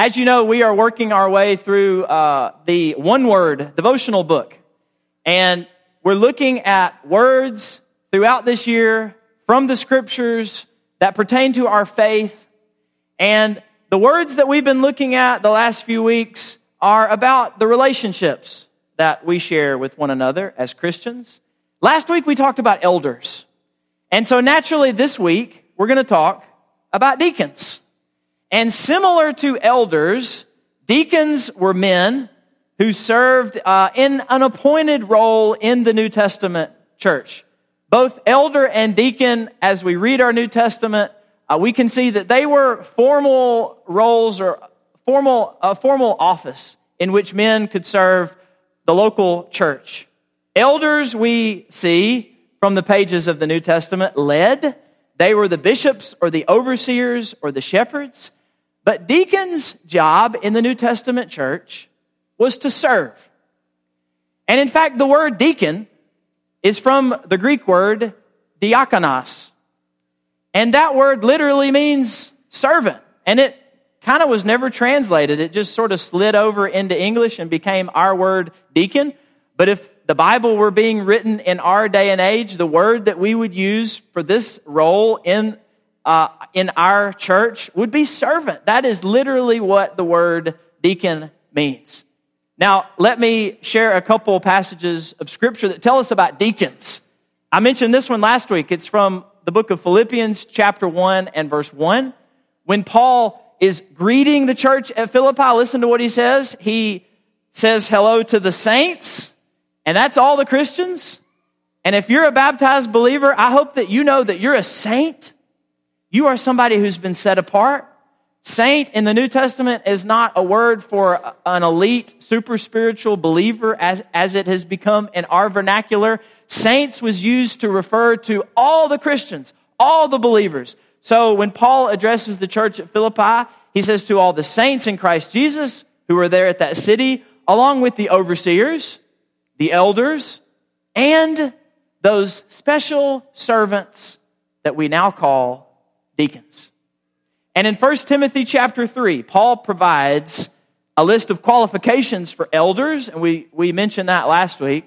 As you know, we are working our way through uh, the one word devotional book. And we're looking at words throughout this year from the scriptures that pertain to our faith. And the words that we've been looking at the last few weeks are about the relationships that we share with one another as Christians. Last week we talked about elders. And so naturally this week we're going to talk about deacons. And similar to elders, deacons were men who served uh, in an appointed role in the New Testament church. Both elder and deacon, as we read our New Testament, uh, we can see that they were formal roles or formal, a formal office in which men could serve the local church. Elders, we see from the pages of the New Testament, led. They were the bishops or the overseers or the shepherds. But deacons' job in the New Testament church was to serve. And in fact, the word deacon is from the Greek word diakonos. And that word literally means servant. And it kind of was never translated. It just sort of slid over into English and became our word deacon. But if the Bible were being written in our day and age, the word that we would use for this role in uh, in our church would be servant. That is literally what the word deacon means. Now, let me share a couple passages of scripture that tell us about deacons. I mentioned this one last week. It's from the book of Philippians, chapter 1 and verse 1. When Paul is greeting the church at Philippi, listen to what he says. He says hello to the saints, and that's all the Christians. And if you're a baptized believer, I hope that you know that you're a saint you are somebody who's been set apart. Saint in the New Testament is not a word for an elite, super spiritual believer as, as it has become in our vernacular. Saints was used to refer to all the Christians, all the believers. So when Paul addresses the church at Philippi, he says to all the saints in Christ Jesus who are there at that city, along with the overseers, the elders, and those special servants that we now call deacons. And in 1 Timothy chapter 3, Paul provides a list of qualifications for elders, and we, we mentioned that last week.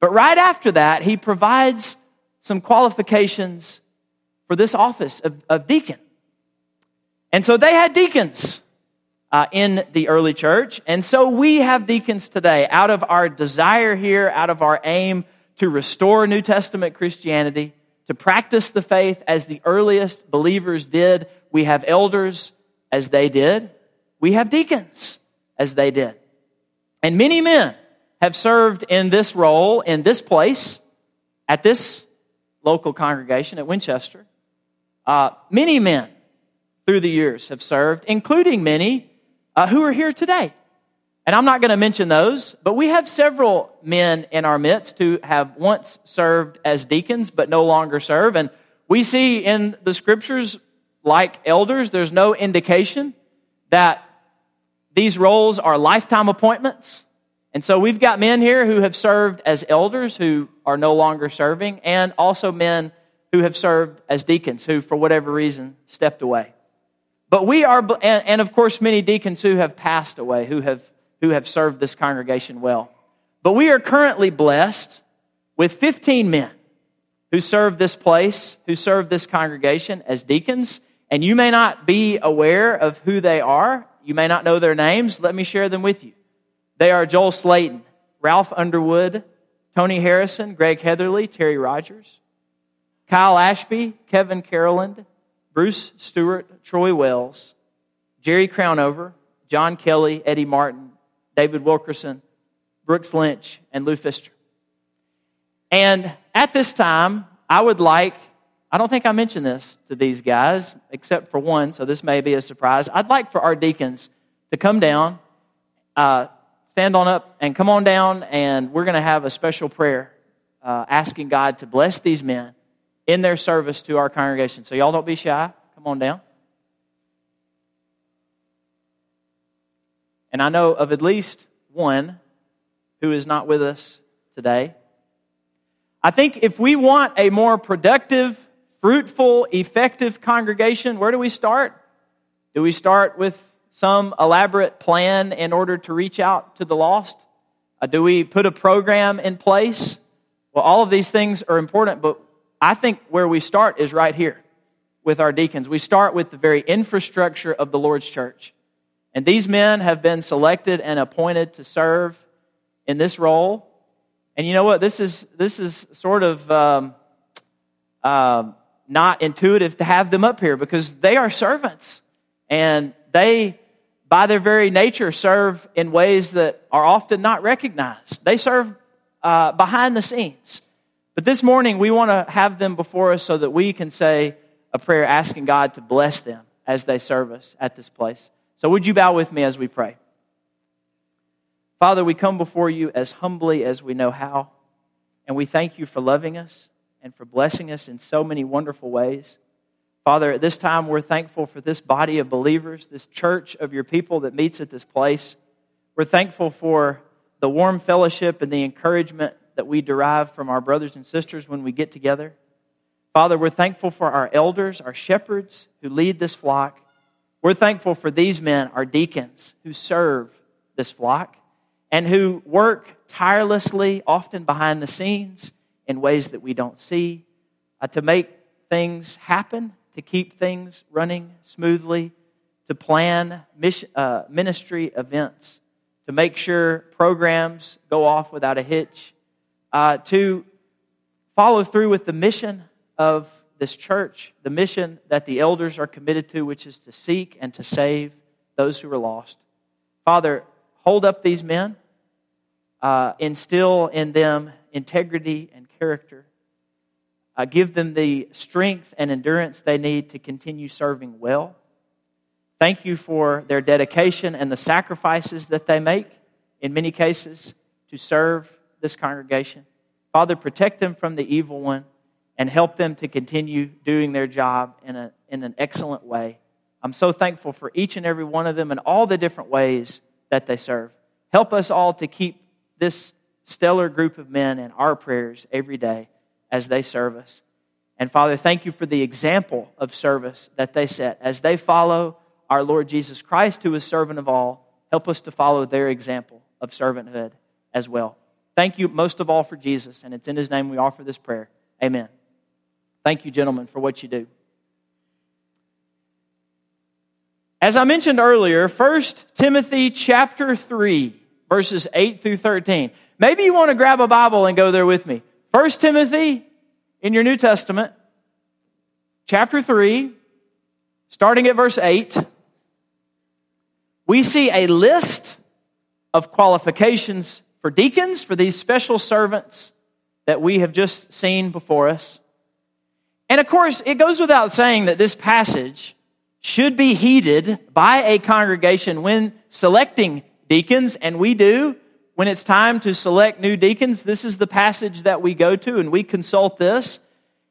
But right after that, he provides some qualifications for this office of, of deacon. And so they had deacons uh, in the early church, and so we have deacons today out of our desire here, out of our aim to restore New Testament Christianity to practice the faith as the earliest believers did. We have elders as they did. We have deacons as they did. And many men have served in this role in this place at this local congregation at Winchester. Uh, many men through the years have served, including many uh, who are here today. And I'm not going to mention those, but we have several men in our midst who have once served as deacons but no longer serve. And we see in the scriptures, like elders, there's no indication that these roles are lifetime appointments. And so we've got men here who have served as elders who are no longer serving, and also men who have served as deacons who, for whatever reason, stepped away. But we are, and, of course, many deacons who have passed away, who have who have served this congregation well. But we are currently blessed with 15 men who serve this place, who serve this congregation as deacons. And you may not be aware of who they are. You may not know their names. Let me share them with you. They are Joel Slayton, Ralph Underwood, Tony Harrison, Greg Heatherly, Terry Rogers, Kyle Ashby, Kevin Caroland, Bruce Stewart, Troy Wells, Jerry Crownover, John Kelly, Eddie Martin, David Wilkerson, Brooks Lynch, and Lou Fister. And at this time, I would like, I don't think I mentioned this to these guys, except for one, so this may be a surprise. I'd like for our deacons to come down, uh, stand on up, and come on down, and we're going to have a special prayer uh, asking God to bless these men in their service to our congregation. So, y'all don't be shy. Come on down. And I know of at least one who is not with us today. I think if we want a more productive, fruitful, effective congregation, where do we start? Do we start with some elaborate plan in order to reach out to the lost? Uh, do we put a program in place? Well, all of these things are important, but I think where we start is right here with our deacons. We start with the very infrastructure of the Lord's church. And these men have been selected and appointed to serve in this role. And you know what? This is, this is sort of um, uh, not intuitive to have them up here because they are servants. And they, by their very nature, serve in ways that are often not recognized. They serve uh, behind the scenes. But this morning, we want to have them before us so that we can say a prayer asking God to bless them as they serve us at this place. So, would you bow with me as we pray? Father, we come before you as humbly as we know how, and we thank you for loving us and for blessing us in so many wonderful ways. Father, at this time, we're thankful for this body of believers, this church of your people that meets at this place. We're thankful for the warm fellowship and the encouragement that we derive from our brothers and sisters when we get together. Father, we're thankful for our elders, our shepherds who lead this flock. We're thankful for these men, our deacons, who serve this flock and who work tirelessly, often behind the scenes, in ways that we don't see, uh, to make things happen, to keep things running smoothly, to plan mission, uh, ministry events, to make sure programs go off without a hitch, uh, to follow through with the mission of this church, the mission that the elders are committed to, which is to seek and to save those who are lost. Father, hold up these men, uh, instill in them integrity and character, uh, give them the strength and endurance they need to continue serving well. Thank you for their dedication and the sacrifices that they make, in many cases, to serve this congregation. Father, protect them from the evil one and help them to continue doing their job in, a, in an excellent way. I'm so thankful for each and every one of them and all the different ways that they serve. Help us all to keep this stellar group of men in our prayers every day as they serve us. And Father, thank you for the example of service that they set. As they follow our Lord Jesus Christ, who is servant of all, help us to follow their example of servanthood as well. Thank you most of all for Jesus, and it's in his name we offer this prayer. Amen. Thank you, gentlemen, for what you do. As I mentioned earlier, 1 Timothy chapter 3, verses 8 through 13. Maybe you want to grab a Bible and go there with me. 1 Timothy in your New Testament, chapter 3, starting at verse 8, we see a list of qualifications for deacons, for these special servants that we have just seen before us. And of course, it goes without saying that this passage should be heeded by a congregation when selecting deacons, and we do. When it's time to select new deacons, this is the passage that we go to, and we consult this,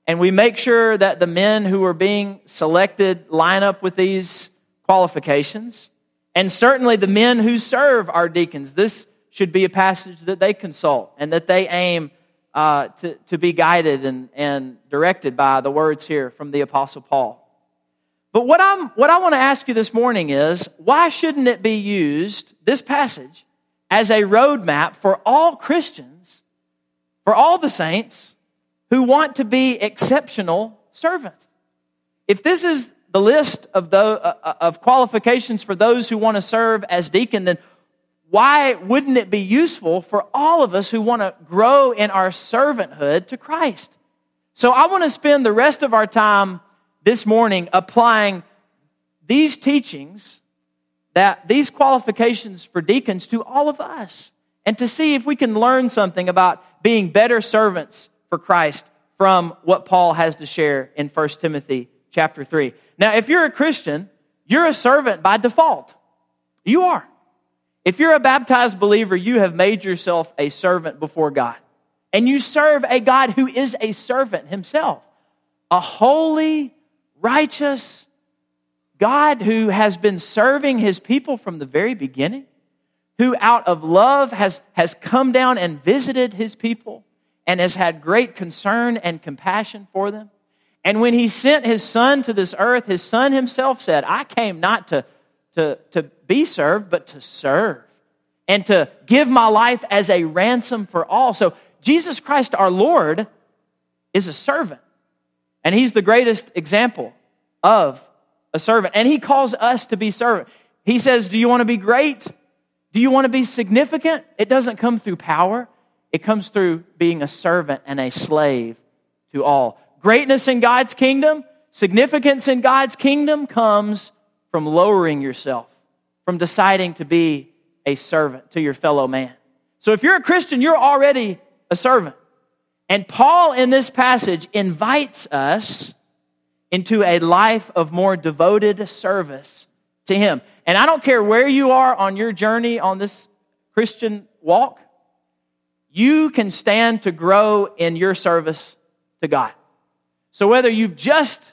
and we make sure that the men who are being selected line up with these qualifications. And certainly the men who serve our deacons, this should be a passage that they consult and that they aim uh, to, to be guided and, and directed by the words here from the Apostle Paul. But what, I'm, what I want to ask you this morning is why shouldn't it be used, this passage, as a roadmap for all Christians, for all the saints who want to be exceptional servants? If this is the list of, the, uh, uh of qualifications for those who want to serve as deacon, then why wouldn't it be useful for all of us who want to grow in our servanthood to Christ? So I want to spend the rest of our time this morning applying these teachings that these qualifications for deacons to all of us and to see if we can learn something about being better servants for Christ from what Paul has to share in 1 Timothy chapter 3. Now, if you're a Christian, you're a servant by default. You are. If you're a baptized believer, you have made yourself a servant before God. And you serve a God who is a servant himself, a holy, righteous God who has been serving his people from the very beginning, who out of love has, has come down and visited his people and has had great concern and compassion for them. And when he sent his son to this earth, his son himself said, I came not to, to, to be served, but to serve and to give my life as a ransom for all. So Jesus Christ, our Lord, is a servant. And he's the greatest example of a servant. And he calls us to be servant. He says, Do you want to be great? Do you want to be significant? It doesn't come through power, it comes through being a servant and a slave to all. Greatness in God's kingdom, significance in God's kingdom comes from lowering yourself, from deciding to be a servant to your fellow man. So if you're a Christian, you're already a servant. And Paul in this passage invites us into a life of more devoted service to him. And I don't care where you are on your journey on this Christian walk, you can stand to grow in your service to God. So whether you've just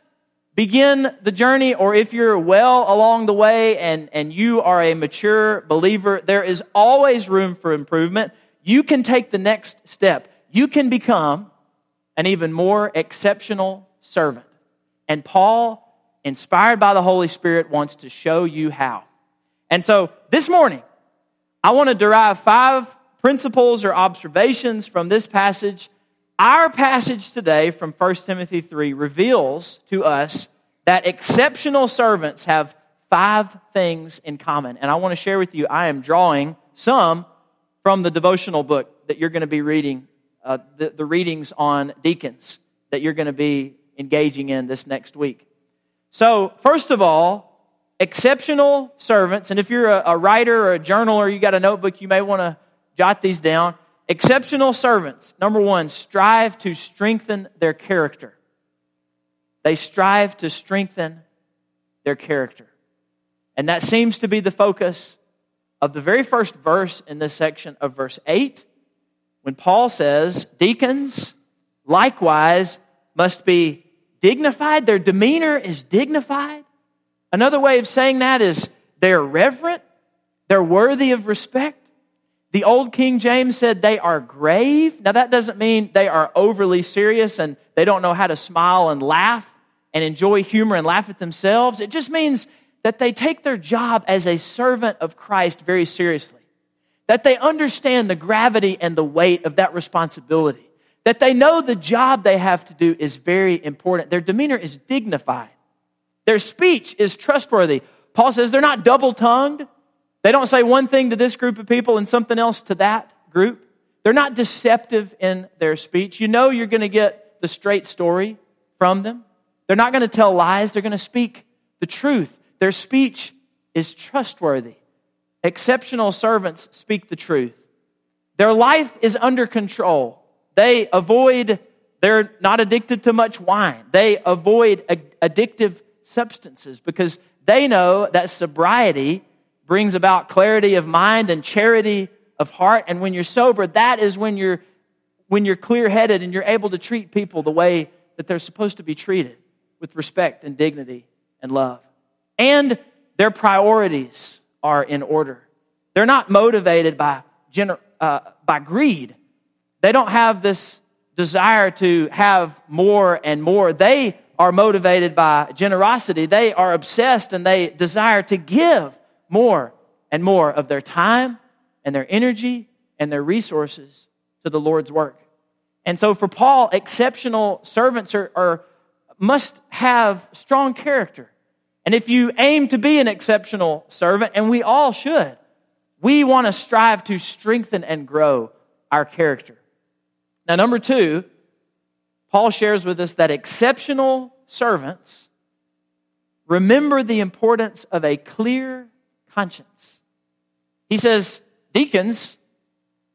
begin the journey or if you're well along the way and, and you are a mature believer, there is always room for improvement. You can take the next step. You can become an even more exceptional servant. And Paul, inspired by the Holy Spirit, wants to show you how. And so this morning, I want to derive five principles or observations from this passage. Our passage today from 1 Timothy 3 reveals to us that exceptional servants have five things in common. And I want to share with you, I am drawing some from the devotional book that you're going to be reading, uh, the, the readings on deacons that you're going to be engaging in this next week. So, first of all, exceptional servants, and if you're a, a writer or a journal or you got a notebook, you may want to jot these down. Exceptional servants, number one, strive to strengthen their character. They strive to strengthen their character. And that seems to be the focus of the very first verse in this section of verse 8, when Paul says, Deacons likewise must be dignified. Their demeanor is dignified. Another way of saying that is they're reverent, they're worthy of respect. The old King James said they are grave. Now, that doesn't mean they are overly serious and they don't know how to smile and laugh and enjoy humor and laugh at themselves. It just means that they take their job as a servant of Christ very seriously, that they understand the gravity and the weight of that responsibility, that they know the job they have to do is very important. Their demeanor is dignified. Their speech is trustworthy. Paul says they're not double tongued. They don't say one thing to this group of people and something else to that group. They're not deceptive in their speech. You know you're going to get the straight story from them. They're not going to tell lies, they're going to speak the truth. Their speech is trustworthy. Exceptional servants speak the truth. Their life is under control. They avoid, they're not addicted to much wine. They avoid addictive substances because they know that sobriety brings about clarity of mind and charity of heart. And when you're sober, that is when you're, when you're clear headed and you're able to treat people the way that they're supposed to be treated with respect and dignity and love. And their priorities are in order. They're not motivated by, gener- uh, by greed. They don't have this desire to have more and more. They are motivated by generosity. They are obsessed and they desire to give more and more of their time and their energy and their resources to the Lord's work. And so for Paul, exceptional servants are, are, must have strong character. And if you aim to be an exceptional servant, and we all should, we want to strive to strengthen and grow our character. Now, number two, Paul shares with us that exceptional servants remember the importance of a clear conscience. He says, Deacons,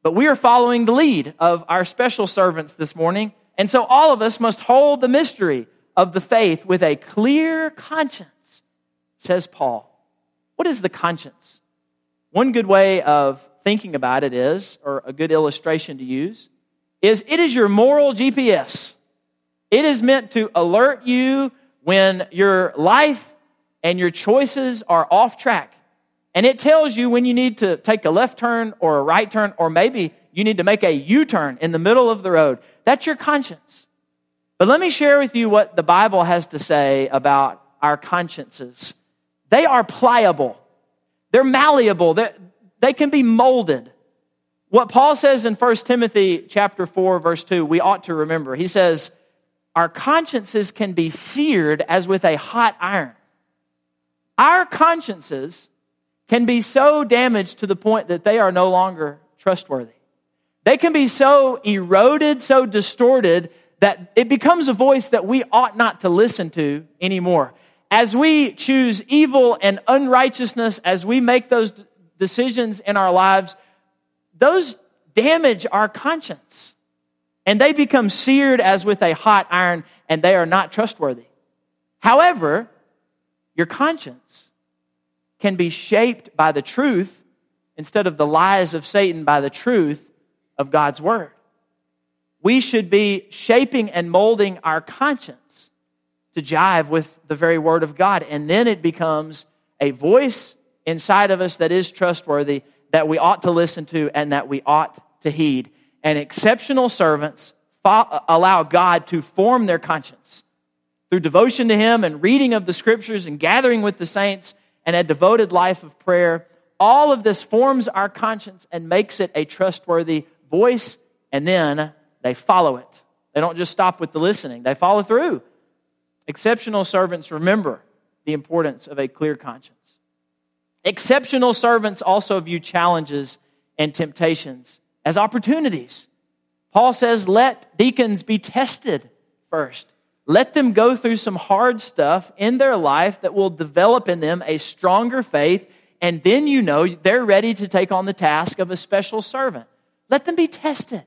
but we are following the lead of our special servants this morning. And so all of us must hold the mystery of the faith with a clear conscience, says Paul. What is the conscience? One good way of thinking about it is, or a good illustration to use, is it is your moral GPS. It is meant to alert you when your life and your choices are off track. And it tells you when you need to take a left turn or a right turn, or maybe you need to make a U turn in the middle of the road. That's your conscience. But let me share with you what the Bible has to say about our consciences. They are pliable. they're malleable, they they can be molded. What Paul says in 1 Timothy chapter 4 verse 2, we ought to remember. He says, "Our consciences can be seared as with a hot iron." Our consciences can be so damaged to the point that they are no longer trustworthy. They can be so eroded, so distorted that it becomes a voice that we ought not to listen to anymore. As we choose evil and unrighteousness, as we make those decisions in our lives, those damage our conscience. And they become seared as with a hot iron, and they are not trustworthy. However, your conscience can be shaped by the truth instead of the lies of Satan by the truth of God's Word. We should be shaping and molding our conscience to jive with the very Word of God. And then it becomes a voice inside of us that is trustworthy, that we ought to listen to, and that we ought to heed. And exceptional servants allow God to form their conscience through devotion to Him and reading of the Scriptures and gathering with the saints and a devoted life of prayer. All of this forms our conscience and makes it a trustworthy voice, and then they follow it. They don't just stop with the listening, they follow through. Exceptional servants remember the importance of a clear conscience. Exceptional servants also view challenges and temptations as opportunities. Paul says, let deacons be tested first. Let them go through some hard stuff in their life that will develop in them a stronger faith, and then you know they're ready to take on the task of a special servant. Let them be tested.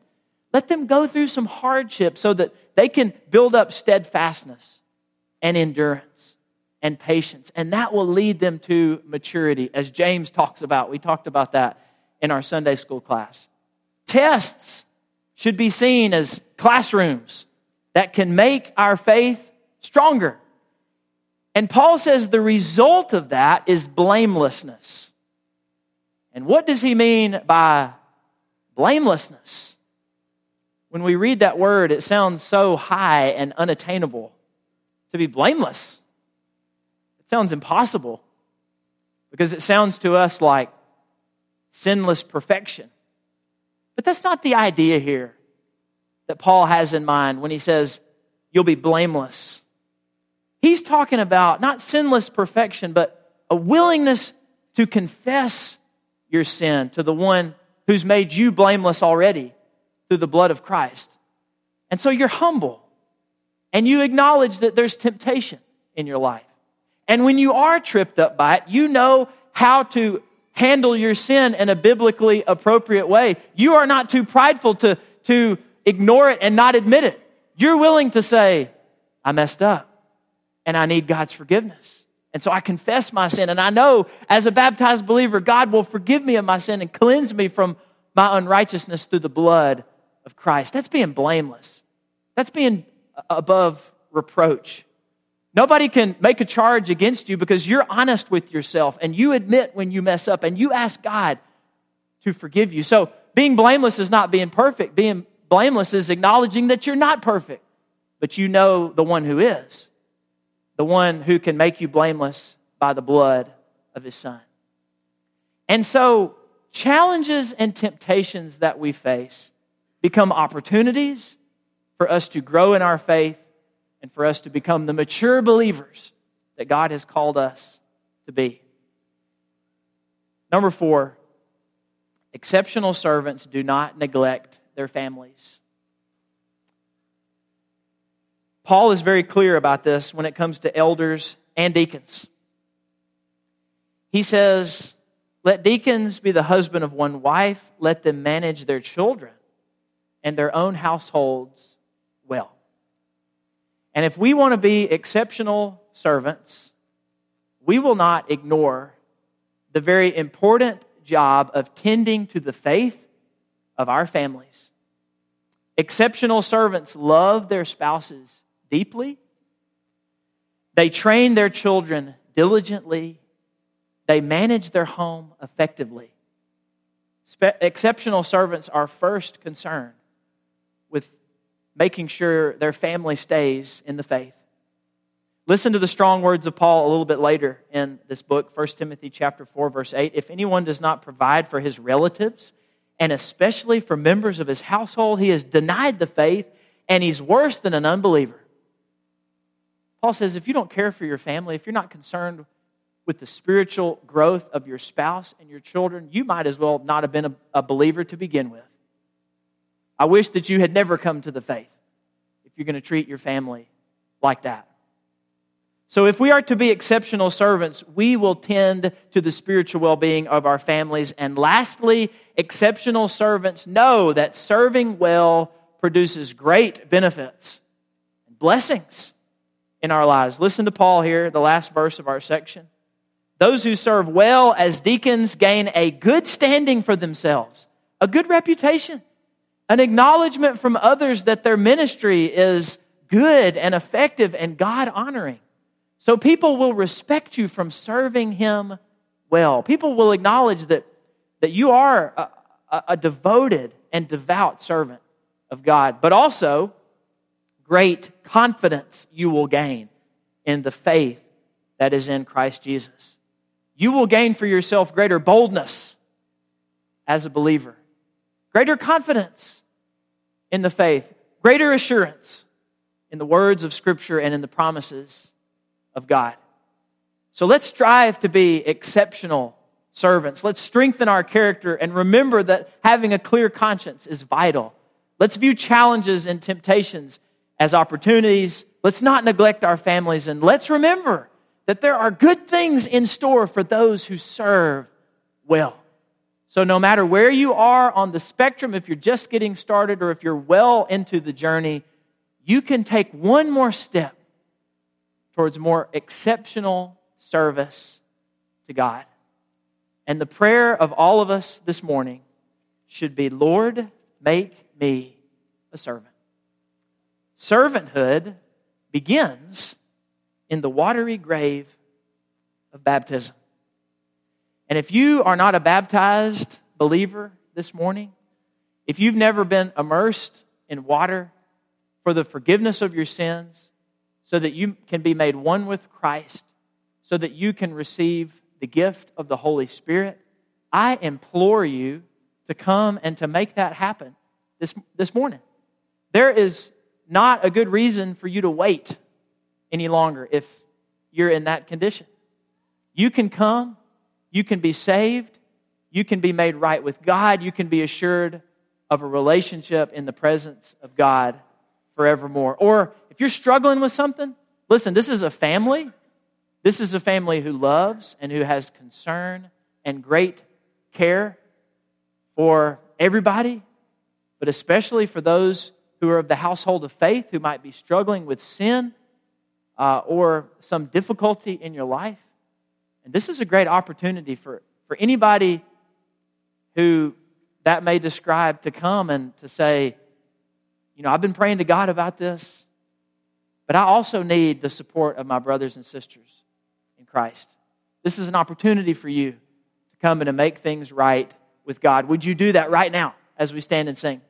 Let them go through some hardship so that they can build up steadfastness and endurance and patience. And that will lead them to maturity, as James talks about. We talked about that in our Sunday school class. Tests should be seen as classrooms that can make our faith stronger. And Paul says the result of that is blamelessness. And what does he mean by blamelessness? When we read that word, it sounds so high and unattainable to be blameless. It sounds impossible because it sounds to us like sinless perfection. But that's not the idea here that Paul has in mind when he says, You'll be blameless. He's talking about not sinless perfection, but a willingness to confess your sin to the one who's made you blameless already through the blood of Christ. And so you're humble and you acknowledge that there's temptation in your life. And when you are tripped up by it, you know how to handle your sin in a biblically appropriate way. You are not too prideful to, to ignore it and not admit it. You're willing to say, I messed up and I need God's forgiveness. And so I confess my sin. And I know as a baptized believer, God will forgive me of my sin and cleanse me from my unrighteousness through the blood of Christ. That's being blameless. That's being above reproach. Nobody can make a charge against you because you're honest with yourself and you admit when you mess up and you ask God to forgive you. So being blameless is not being perfect. Being blameless is acknowledging that you're not perfect, but you know the one who is, the one who can make you blameless by the blood of his son. And so, challenges and temptations that we face become opportunities for us to grow in our faith and for us to become the mature believers that God has called us to be. Number four, exceptional servants do not neglect their families. Paul is very clear about this when it comes to elders and deacons. He says, Let deacons be the husband of one wife, let them manage their children and their own households well. And if we want to be exceptional servants, we will not ignore the very important job of tending to the faith of our families. Exceptional servants love their spouses deeply. They train their children diligently. They manage their home effectively. Spe- exceptional servants are first concerned with making sure their family stays in the faith. Listen to the strong words of Paul a little bit later in this book, 1 Timothy chapter 4 verse 8. If anyone does not provide for his relatives and especially for members of his household, he has denied the faith and he's worse than an unbeliever. Paul says if you don't care for your family, if you're not concerned with the spiritual growth of your spouse and your children, you might as well not have been a, a believer to begin with. I wish that you had never come to the faith if you're going to treat your family like that. So, if we are to be exceptional servants, we will tend to the spiritual well being of our families. And lastly, exceptional servants know that serving well produces great benefits and blessings in our lives. Listen to Paul here, the last verse of our section. Those who serve well as deacons gain a good standing for themselves, a good reputation, an acknowledgement from others that their ministry is good and effective and God honoring. So people will respect you from serving him well. People will acknowledge that, that you are a, a, a devoted and devout servant of God, but also great confidence you will gain in the faith that is in Christ Jesus. You will gain for yourself greater boldness as a believer, greater confidence in the faith, greater assurance in the words of Scripture and in the promises of God. So let's strive to be exceptional servants. Let's strengthen our character and remember that having a clear conscience is vital. Let's view challenges and temptations as opportunities. Let's not neglect our families and let's remember that there are good things in store for those who serve well. So, no matter where you are on the spectrum, if you're just getting started or if you're well into the journey, you can take one more step towards more exceptional service to God. And the prayer of all of us this morning should be Lord, make me a servant. Servanthood begins in the watery grave of baptism. And if you are not a baptized believer this morning, if you've never been immersed in water for the forgiveness of your sins, so that you can be made one with Christ, so that you can receive the gift of the Holy Spirit, I implore you to come and to make that happen this, this morning. There is not a good reason for you to wait any longer if you're in that condition. You can come, you can be saved, you can be made right with God, you can be assured of a relationship in the presence of God forevermore. Or if you're struggling with something, listen, this is a family. This is a family who loves and who has concern and great care for everybody, but especially for those who are of the household of faith who might be struggling with sin uh, or some difficulty in your life. And this is a great opportunity for, for anybody who that may describe to come and to say, you know, I've been praying to God about this, but I also need the support of my brothers and sisters in Christ. This is an opportunity for you to come and to make things right with God. Would you do that right now as we stand and sing?